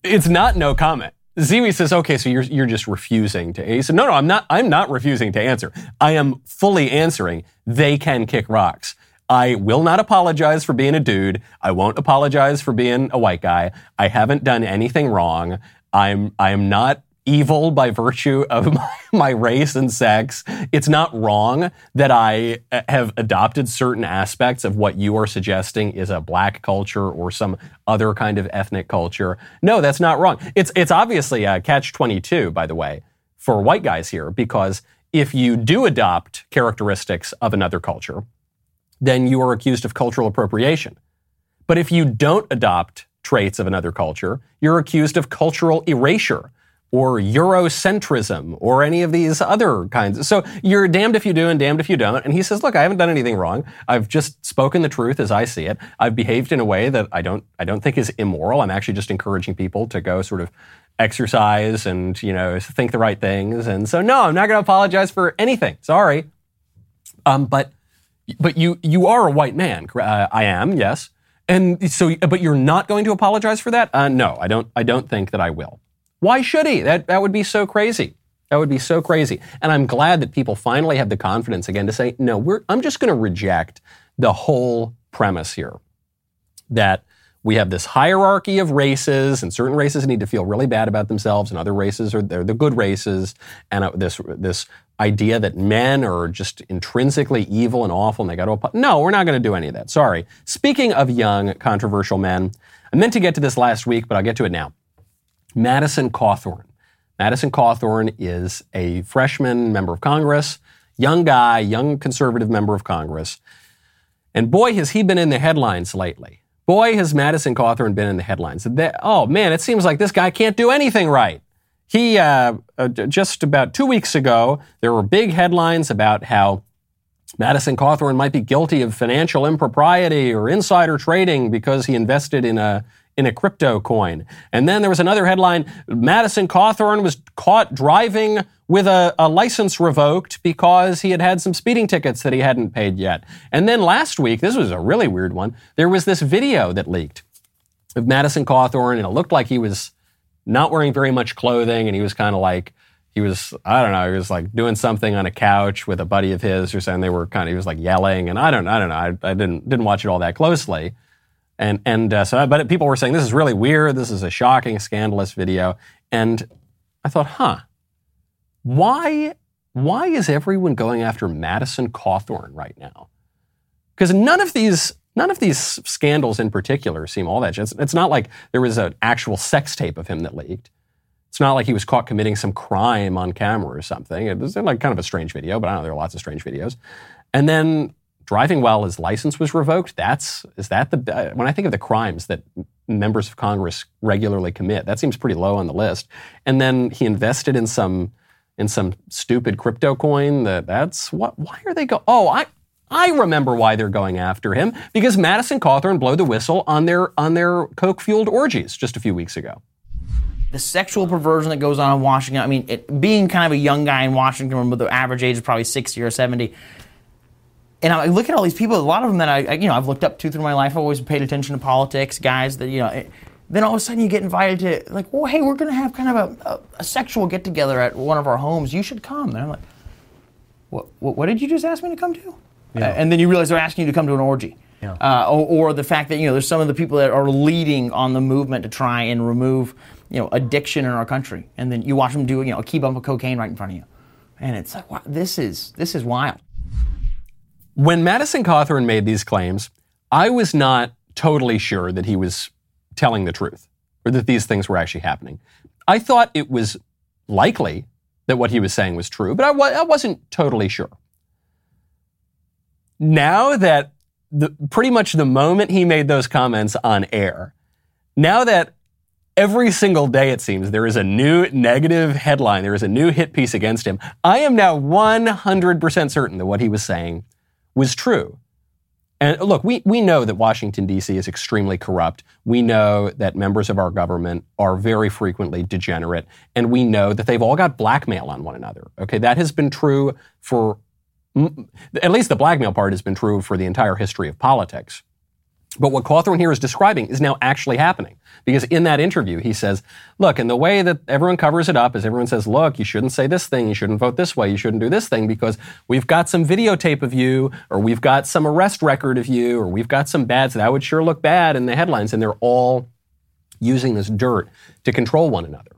It's not no comment. Ziwe says, okay, so you're, you're just refusing to. He said, no, no, I'm not, I'm not refusing to answer. I am fully answering. They can kick rocks. I will not apologize for being a dude. I won't apologize for being a white guy. I haven't done anything wrong. I'm, I am not evil by virtue of *laughs* my, my, race and sex. It's not wrong that I uh, have adopted certain aspects of what you are suggesting is a black culture or some other kind of ethnic culture. No, that's not wrong. It's, it's obviously a catch 22, by the way, for white guys here, because if you do adopt characteristics of another culture, then you are accused of cultural appropriation. But if you don't adopt traits of another culture, you're accused of cultural erasure or Eurocentrism or any of these other kinds. So you're damned if you do and damned if you don't. And he says, look, I haven't done anything wrong. I've just spoken the truth as I see it. I've behaved in a way that I don't, I don't think is immoral. I'm actually just encouraging people to go sort of exercise and, you know, think the right things. And so, no, I'm not going to apologize for anything. Sorry. Um, but, but you, you are a white man. Uh, I am, yes. And so, but you're not going to apologize for that? Uh, no, I don't, I don't think that I will. Why should he? That, that would be so crazy. That would be so crazy. And I'm glad that people finally have the confidence again to say, no, I'm just going to reject the whole premise here that we have this hierarchy of races, and certain races need to feel really bad about themselves, and other races are they're the good races, and uh, this this idea that men are just intrinsically evil and awful, and they got to no, we're not going to do any of that. Sorry. Speaking of young controversial men, I meant to get to this last week, but I'll get to it now. Madison Cawthorn. Madison Cawthorn is a freshman member of Congress, young guy, young conservative member of Congress. And boy, has he been in the headlines lately. Boy, has Madison Cawthorn been in the headlines. oh man, it seems like this guy can't do anything right. He, uh, uh, just about two weeks ago, there were big headlines about how Madison Cawthorn might be guilty of financial impropriety or insider trading because he invested in a in a crypto coin. And then there was another headline Madison Cawthorn was caught driving with a, a, license revoked because he had had some speeding tickets that he hadn't paid yet. And then last week, this was a really weird one, there was this video that leaked of Madison Cawthorn, and it looked like he was not wearing very much clothing, and he was kind of like, he was, I don't know, he was like doing something on a couch with a buddy of his or something. They were kind of, he was like yelling, and I don't, I don't know, I, I didn't, didn't watch it all that closely. And, and uh, so, but people were saying, this is really weird. This is a shocking, scandalous video. And I thought, huh, why, why is everyone going after Madison Cawthorn right now? Because none of these, none of these scandals in particular seem all that. It's, it's not like there was an actual sex tape of him that leaked. It's not like he was caught committing some crime on camera or something. It was like kind of a strange video, but I don't know, there are lots of strange videos. And then driving while his license was revoked. That's is that the uh, when I think of the crimes that members of Congress regularly commit, that seems pretty low on the list. And then he invested in some in some stupid crypto coin. That that's what. Why are they go? Oh, I. I remember why they're going after him because Madison Cawthorn blew the whistle on their on their coke fueled orgies just a few weeks ago the sexual perversion that goes on in Washington. I mean, it, being kind of a young guy in Washington, where the average age is probably 60 or 70. And I look at all these people, a lot of them that I, you know, I've looked up to through my life. I've always paid attention to politics, guys that, you know, it, then all of a sudden you get invited to, like, well, hey, we're going to have kind of a, a, a sexual get together at one of our homes. You should come. And I'm like, what, what, what did you just ask me to come to? Yeah. Uh, and then you realize they're asking you to come to an orgy. Yeah. Uh, or, or, the fact that you know there's some of the people that are leading on the movement to try and remove you know, addiction in our country. And then you watch them do, you know, a key bump of cocaine right in front of you. And it's like, wow, this is, this is wild. When Madison Cawthorn made these claims, I was not totally sure that he was telling the truth or that these things were actually happening. I thought it was likely that what he was saying was true, but I, wa- I wasn't totally sure. Now that the, pretty much the moment he made those comments on air, now that Every single day, it seems, there is a new negative headline. There is a new hit piece against him. I am now 100% certain that what he was saying was true. And look, we, we know that Washington, D.C. is extremely corrupt. We know that members of our government are very frequently degenerate. And we know that they've all got blackmail on one another. Okay, that has been true for, at least the blackmail part has been true for the entire history of politics. But what Cawthorn here is describing is now actually happening. Because in that interview, he says, look, and the way that everyone covers it up is everyone says, look, you shouldn't say this thing, you shouldn't vote this way, you shouldn't do this thing because we've got some videotape of you, or we've got some arrest record of you, or we've got some bad, so that would sure look bad in the headlines. And they're all using this dirt to control one another.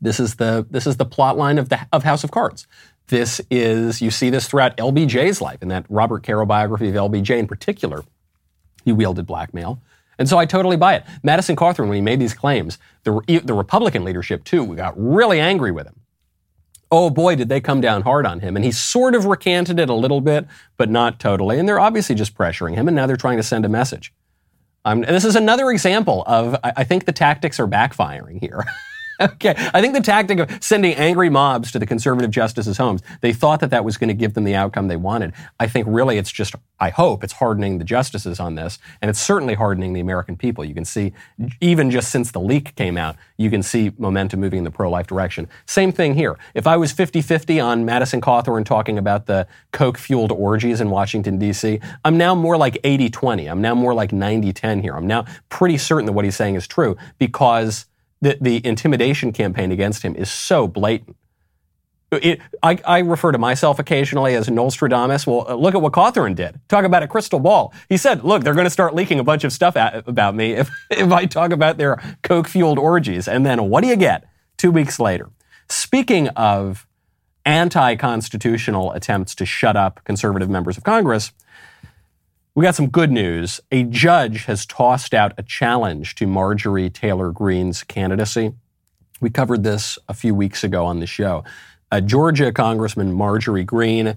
This is the, this is the plot line of, the, of House of Cards. This is, you see this throughout LBJ's life, in that Robert Caro biography of LBJ in particular he wielded blackmail. And so I totally buy it. Madison Cawthorn, when he made these claims, the, the Republican leadership too got really angry with him. Oh boy, did they come down hard on him. And he sort of recanted it a little bit, but not totally. And they're obviously just pressuring him, and now they're trying to send a message. Um, this is another example of, I, I think the tactics are backfiring here. *laughs* *laughs* okay. I think the tactic of sending angry mobs to the conservative justices' homes, they thought that that was going to give them the outcome they wanted. I think really it's just, I hope it's hardening the justices on this, and it's certainly hardening the American people. You can see, even just since the leak came out, you can see momentum moving in the pro life direction. Same thing here. If I was 50 50 on Madison Cawthorn talking about the coke fueled orgies in Washington, D.C., I'm now more like 80 20. I'm now more like 90 10 here. I'm now pretty certain that what he's saying is true because the, the intimidation campaign against him is so blatant. It, I, I, refer to myself occasionally as Nostradamus. Well, uh, look at what Cawthorn did. Talk about a crystal ball. He said, look, they're going to start leaking a bunch of stuff at, about me if, *laughs* if I talk about their coke fueled orgies. And then what do you get two weeks later? Speaking of anti constitutional attempts to shut up conservative members of Congress, we got some good news. A judge has tossed out a challenge to Marjorie Taylor Greene's candidacy. We covered this a few weeks ago on the show. Uh, Georgia Congressman Marjorie Greene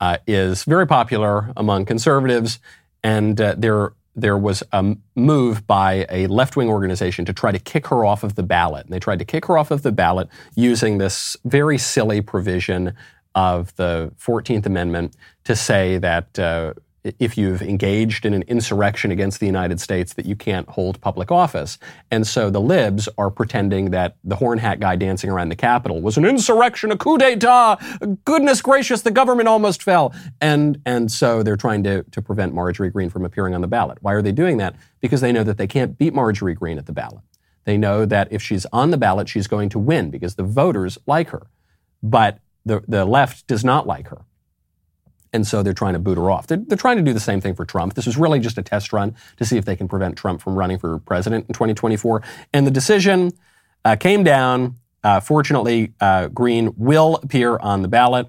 uh, is very popular among conservatives, and uh, there there was a move by a left wing organization to try to kick her off of the ballot. And they tried to kick her off of the ballot using this very silly provision of the 14th Amendment to say that uh, if you've engaged in an insurrection against the United States that you can't hold public office. And so the libs are pretending that the horn hat guy dancing around the Capitol was an insurrection, a coup d'etat. Goodness gracious, the government almost fell. And, and so they're trying to, to prevent Marjorie Greene from appearing on the ballot. Why are they doing that? Because they know that they can't beat Marjorie Greene at the ballot. They know that if she's on the ballot, she's going to win because the voters like her. But the, the left does not like her. And so they're trying to boot her off. They're, they're, trying to do the same thing for Trump. This was really just a test run to see if they can prevent Trump from running for president in 2024. And the decision uh, came down. Uh, fortunately, uh, Greene will appear on the ballot.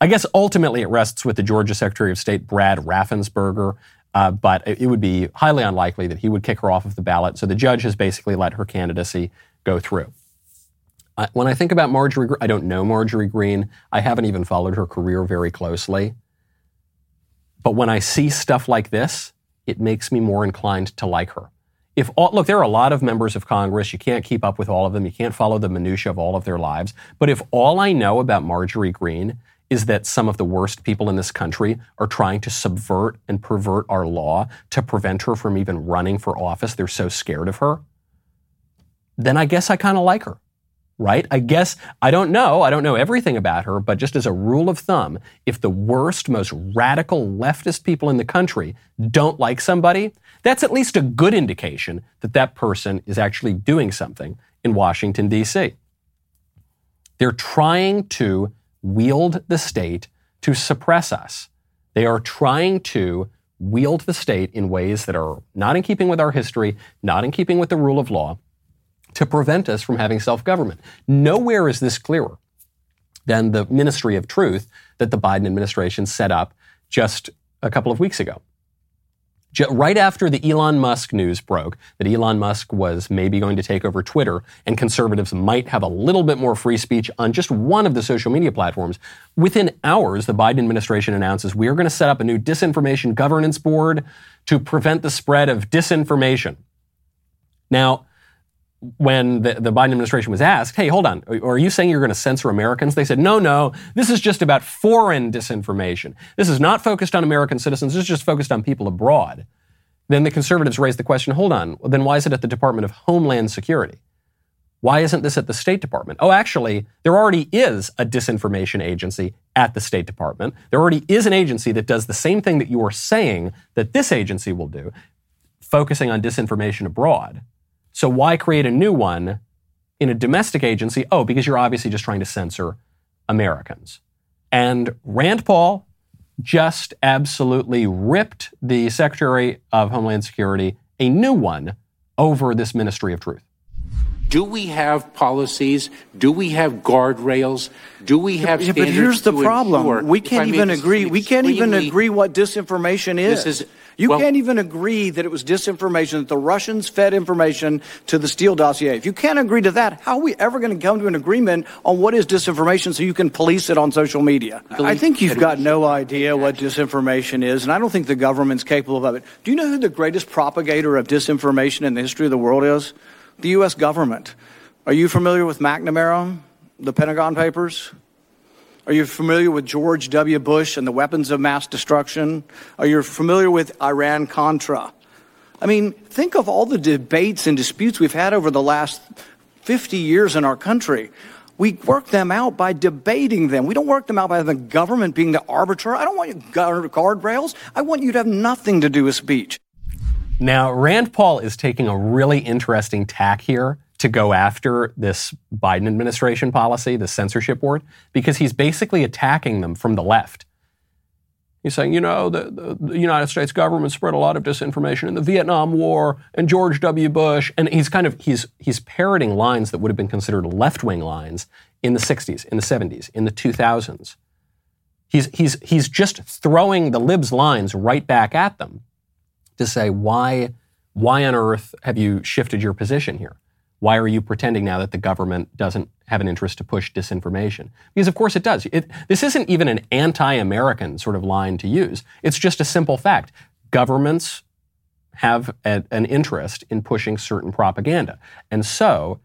I guess ultimately it rests with the Georgia Secretary of State, Brad Raffensperger. Uh, but it, it would be highly unlikely that he would kick her off of the ballot. So the judge has basically let her candidacy go through. Uh, when I think about Marjorie, I don't know Marjorie Greene. I haven't even followed her career very closely. But when I see stuff like this, it makes me more inclined to like her. If all, look, there are a lot of members of Congress. You can't keep up with all of them. You can't follow the minutia of all of their lives. But if all I know about Marjorie Greene is that some of the worst people in this country are trying to subvert and pervert our law to prevent her from even running for office, they're so scared of her, then I guess I kind of like her right? I guess, I don't know, I don't know everything about her, but just as a rule of thumb, if the worst, most radical leftist people in the country don't like somebody, that's at least a good indication that that person is actually doing something in Washington, D.C. They're trying to wield the state to suppress us. They are trying to wield the state in ways that are not in keeping with our history, not in keeping with the rule of law, to prevent us from having self government. Nowhere is this clearer than the Ministry of Truth that the Biden administration set up just a couple of weeks ago. Right after the Elon Musk news broke that Elon Musk was maybe going to take over Twitter and conservatives might have a little bit more free speech on just one of the social media platforms, within hours, the Biden administration announces we are going to set up a new disinformation governance board to prevent the spread of disinformation. Now, when the, the, Biden administration was asked, hey, hold on, are you saying you're going to censor Americans? They said, no, no, this is just about foreign disinformation. This is not focused on American citizens, this is just focused on people abroad. Then the conservatives raised the question, hold on, then why is it at the Department of Homeland Security? Why isn't this at the State Department? Oh, actually, there already is a disinformation agency at the State Department. There already is an agency that does the same thing that you are saying that this agency will do, focusing on disinformation abroad. So why create a new one in a domestic agency? Oh, because you're obviously just trying to censor Americans. And Rand Paul just absolutely ripped the Secretary of Homeland Security a new one over this Ministry of Truth. Do we have policies? Do we have guardrails? Do we have yeah, But here's the problem: ensure, we can't even agree. We can't even agree what disinformation is. This is you well, can't even agree that it was disinformation, that the Russians fed information to the Steele dossier. If you can't agree to that, how are we ever going to come to an agreement on what is disinformation so you can police it on social media? I think you've got no idea what disinformation is, and I don't think the government's capable of it. Do you know who the greatest propagator of disinformation in the history of the world is? The U.S. government. Are you familiar with McNamara, the Pentagon Papers? Are you familiar with George W. Bush and the weapons of mass destruction? Are you familiar with Iran Contra? I mean, think of all the debates and disputes we've had over the last 50 years in our country. We work them out by debating them. We don't work them out by the government being the arbiter. I don't want you guardrails. I want you to have nothing to do with speech. Now, Rand Paul is taking a really interesting tack here to go after this Biden administration policy, the censorship board, because he's basically attacking them from the left. He's saying, you know, the, the, United States government spread a lot of disinformation in the Vietnam War and George W. Bush, and he's kind of he's he's parroting lines that would have been considered left-wing lines in the 60s, in the 70s, in the 2000s. He's he's he's just throwing the libs lines right back at them to say why why on earth have you shifted your position here? Why are you pretending now that the government doesn't have an interest to push disinformation? Because of course it does. It, this isn't even an anti-American sort of line to use. It's just a simple fact. Governments have a, an interest in pushing certain propaganda. And so,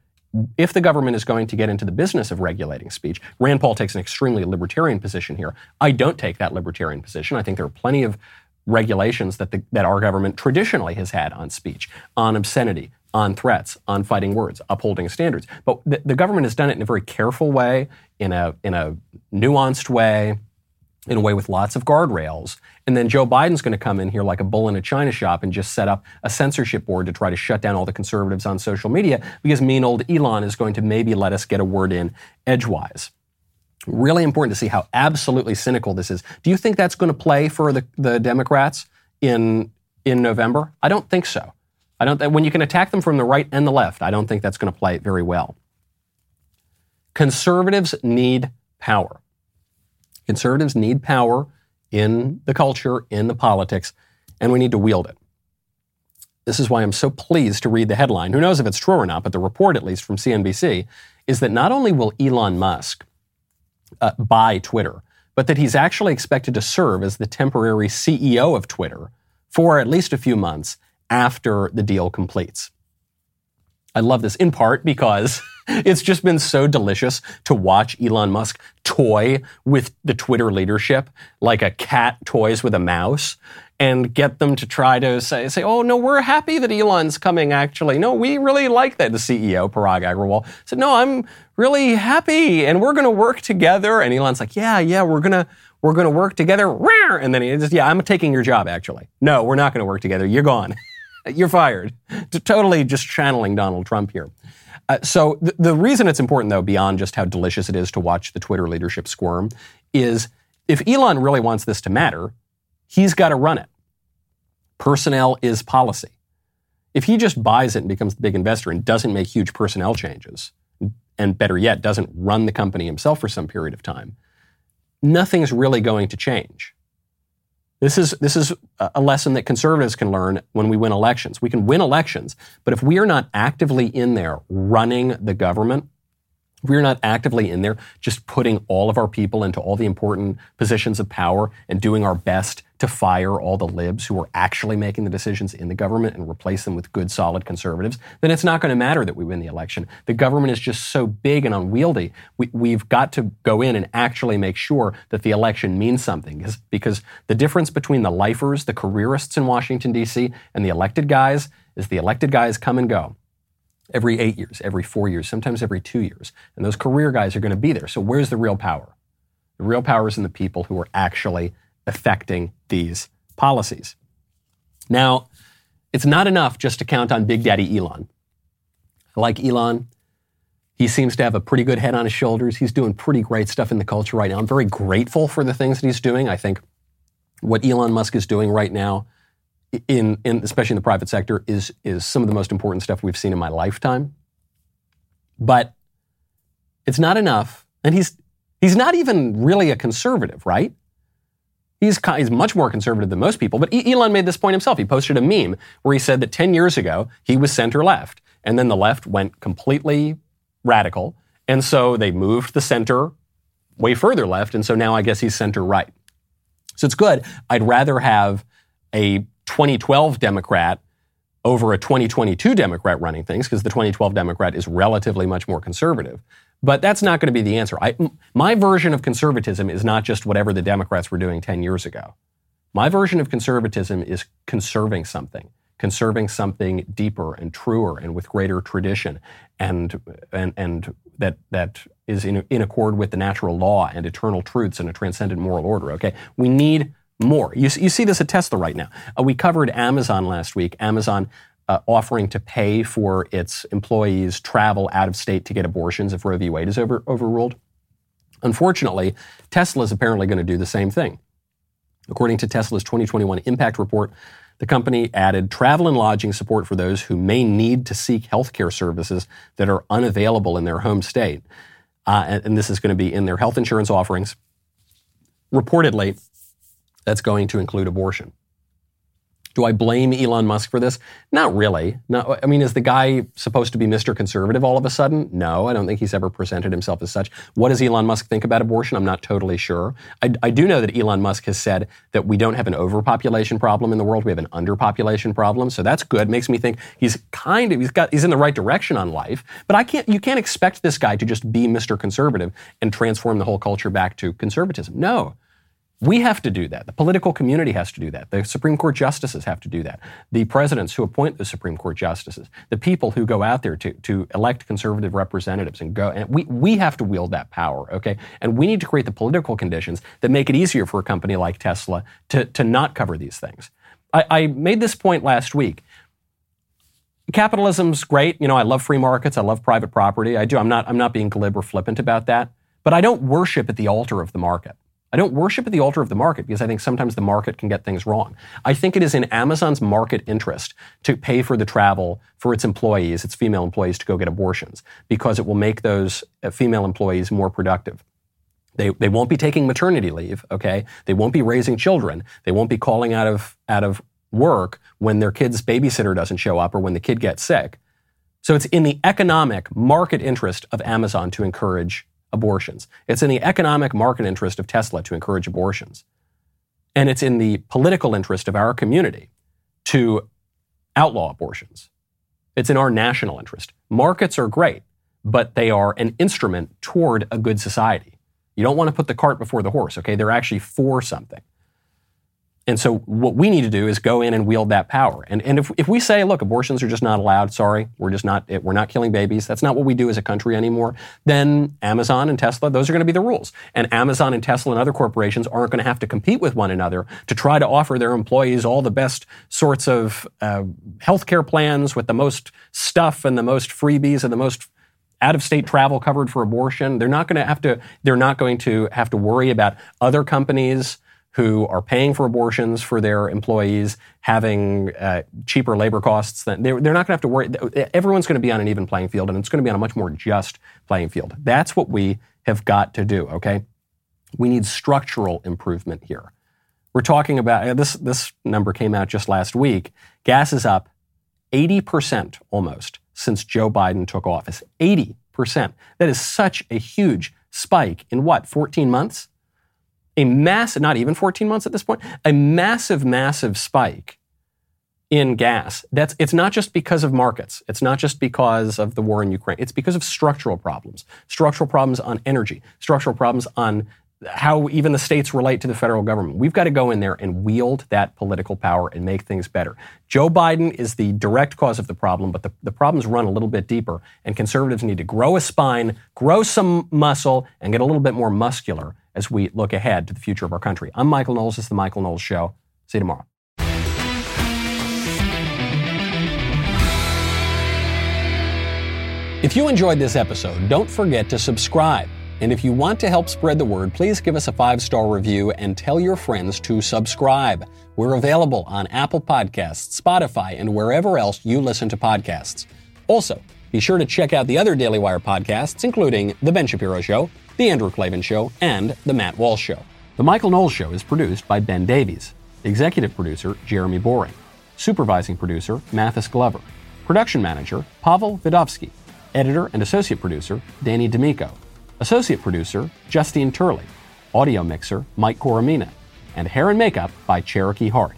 if the government is going to get into the business of regulating speech, Rand Paul takes an extremely libertarian position here. I don't take that libertarian position. I think there are plenty of regulations that, the, that our government traditionally has had on speech, on obscenity, on threats, on fighting words, upholding standards. But the, the, government has done it in a very careful way, in a, in a nuanced way, in a way with lots of guardrails. And then Joe Biden's going to come in here like a bull in a china shop and just set up a censorship board to try to shut down all the conservatives on social media because mean old Elon is going to maybe let us get a word in edgewise. Really important to see how absolutely cynical this is. Do you think that's going to play for the, the Democrats in, in November? I don't think so. I don't. When you can attack them from the right and the left, I don't think that's going to play very well. Conservatives need power. Conservatives need power in the culture, in the politics, and we need to wield it. This is why I'm so pleased to read the headline. Who knows if it's true or not, but the report, at least from CNBC, is that not only will Elon Musk uh, buy Twitter, but that he's actually expected to serve as the temporary CEO of Twitter for at least a few months after the deal completes. I love this in part because *laughs* it's just been so delicious to watch Elon Musk toy with the Twitter leadership like a cat toys with a mouse and get them to try to say, say, oh, no, we're happy that Elon's coming, actually. No, we really like that. The CEO, Parag Agrawal, said, no, I'm really happy and we're going to work together. And Elon's like, yeah, yeah, we're going to, we're going to work together. And then he just, yeah, I'm taking your job, actually. No, we're not going to work together. You're gone. *laughs* You're fired. Totally just channeling Donald Trump here. Uh, so th- the reason it's important, though, beyond just how delicious it is to watch the Twitter leadership squirm, is if Elon really wants this to matter, he's got to run it. Personnel is policy. If he just buys it and becomes the big investor and doesn't make huge personnel changes, and better yet, doesn't run the company himself for some period of time, nothing's really going to change. This is, this is a lesson that conservatives can learn when we win elections. We can win elections, but if we are not actively in there running the government, we're not actively in there just putting all of our people into all the important positions of power and doing our best to fire all the libs who are actually making the decisions in the government and replace them with good, solid conservatives, then it's not going to matter that we win the election. The government is just so big and unwieldy. We, have got to go in and actually make sure that the election means something because, because the difference between the lifers, the careerists in Washington, D.C., and the elected guys is the elected guys come and go every eight years, every four years, sometimes every two years. And those career guys are going to be there. So where's the real power? The real power is in the people who are actually affecting these policies. Now, it's not enough just to count on Big Daddy Elon. I like Elon. He seems to have a pretty good head on his shoulders. He's doing pretty great stuff in the culture right now. I'm very grateful for the things that he's doing. I think what Elon Musk is doing right now in, in especially in the private sector is is some of the most important stuff we've seen in my lifetime. But it's not enough, and he's he's not even really a conservative, right? He's, he's much more conservative than most people. But Elon made this point himself. He posted a meme where he said that 10 years ago he was center left, and then the left went completely radical, and so they moved the center way further left, and so now I guess he's center right. So it's good. I'd rather have a 2012 Democrat over a 2022 Democrat running things because the 2012 Democrat is relatively much more conservative. But that's not going to be the answer. I, my version of conservatism is not just whatever the Democrats were doing 10 years ago. My version of conservatism is conserving something, conserving something deeper and truer and with greater tradition and, and, and that, that is in, in accord with the natural law and eternal truths and a transcendent moral order. Okay? We need more. You, you see this at Tesla right now. Uh, we covered Amazon last week. Amazon uh, offering to pay for its employees' travel out of state to get abortions if Roe v. Wade is over, overruled. Unfortunately, Tesla is apparently going to do the same thing. According to Tesla's 2021 impact report, the company added travel and lodging support for those who may need to seek healthcare services that are unavailable in their home state. Uh, and, and this is going to be in their health insurance offerings. Reportedly, that's going to include abortion. Do I blame Elon Musk for this? Not really. No, I mean, is the guy supposed to be Mr. Conservative all of a sudden? No, I don't think he's ever presented himself as such. What does Elon Musk think about abortion? I'm not totally sure. I, I do know that Elon Musk has said that we don't have an overpopulation problem in the world; we have an underpopulation problem. So that's good. Makes me think he's kind of he's got he's in the right direction on life. But I can't you can't expect this guy to just be Mr. Conservative and transform the whole culture back to conservatism. No. We have to do that. The political community has to do that. The Supreme Court justices have to do that. The presidents who appoint the Supreme Court justices, the people who go out there to, to elect conservative representatives and go, and we, we have to wield that power, okay? And we need to create the political conditions that make it easier for a company like Tesla to, to not cover these things. I, I made this point last week. Capitalism's great. You know, I love free markets. I love private property. I do. I'm not, I'm not being glib or flippant about that. But I don't worship at the altar of the market. I don't worship at the altar of the market because I think sometimes the market can get things wrong. I think it is in Amazon's market interest to pay for the travel for its employees, its female employees, to go get abortions because it will make those uh, female employees more productive. They, they won't be taking maternity leave, okay? They won't be raising children. They won't be calling out of, out of work when their kid's babysitter doesn't show up or when the kid gets sick. So it's in the economic market interest of Amazon to encourage abortions. It's in the economic market interest of Tesla to encourage abortions. And it's in the political interest of our community to outlaw abortions. It's in our national interest. Markets are great, but they are an instrument toward a good society. You don't want to put the cart before the horse, okay? They're actually for something. And so what we need to do is go in and wield that power. And, and if, if we say, look, abortions are just not allowed, sorry, we're just not, we're not killing babies, that's not what we do as a country anymore, then Amazon and Tesla, those are going to be the rules. And Amazon and Tesla and other corporations aren't going to have to compete with one another to try to offer their employees all the best sorts of uh, healthcare plans with the most stuff and the most freebies and the most out of state travel covered for abortion. They're not going to have to, they're not going to have to worry about other companies who are paying for abortions for their employees, having uh, cheaper labor costs. Than, they're, they're not going to have to worry. Everyone's going to be on an even playing field, and it's going to be on a much more just playing field. That's what we have got to do, okay? We need structural improvement here. We're talking about uh, this, this number came out just last week. Gas is up 80% almost since Joe Biden took office. 80%. That is such a huge spike in what, 14 months? A massive, not even 14 months at this point, a massive, massive spike in gas. That's it's not just because of markets. It's not just because of the war in Ukraine. It's because of structural problems. Structural problems on energy, structural problems on how even the states relate to the federal government. We've got to go in there and wield that political power and make things better. Joe Biden is the direct cause of the problem, but the, the problems run a little bit deeper, and conservatives need to grow a spine, grow some muscle, and get a little bit more muscular as we look ahead to the future of our country. I'm Michael Knowles. This is The Michael Knowles Show. See you tomorrow. If you enjoyed this episode, don't forget to subscribe. And if you want to help spread the word, please give us a five star review and tell your friends to subscribe. We're available on Apple Podcasts, Spotify, and wherever else you listen to podcasts. Also, be sure to check out the other Daily Wire podcasts, including The Ben Shapiro Show, The Andrew Klavan Show, and The Matt Walsh Show. The Michael Knowles Show is produced by Ben Davies, executive producer Jeremy Boring, supervising producer Mathis Glover, production manager Pavel Vidovsky, editor and associate producer Danny D'Amico, associate producer Justine Turley, audio mixer Mike Coromina, and hair and makeup by Cherokee Hart.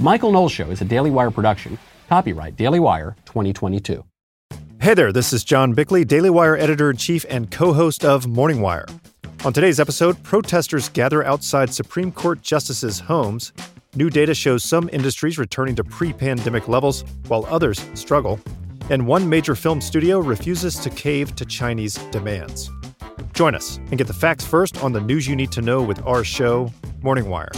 Michael Knowles Show is a Daily Wire production, copyright Daily Wire 2022. Hey there, this is John Bickley, Daily Wire editor in chief and co host of Morning Wire. On today's episode, protesters gather outside Supreme Court justices' homes. New data shows some industries returning to pre pandemic levels, while others struggle. And one major film studio refuses to cave to Chinese demands. Join us and get the facts first on the news you need to know with our show, Morning Wire.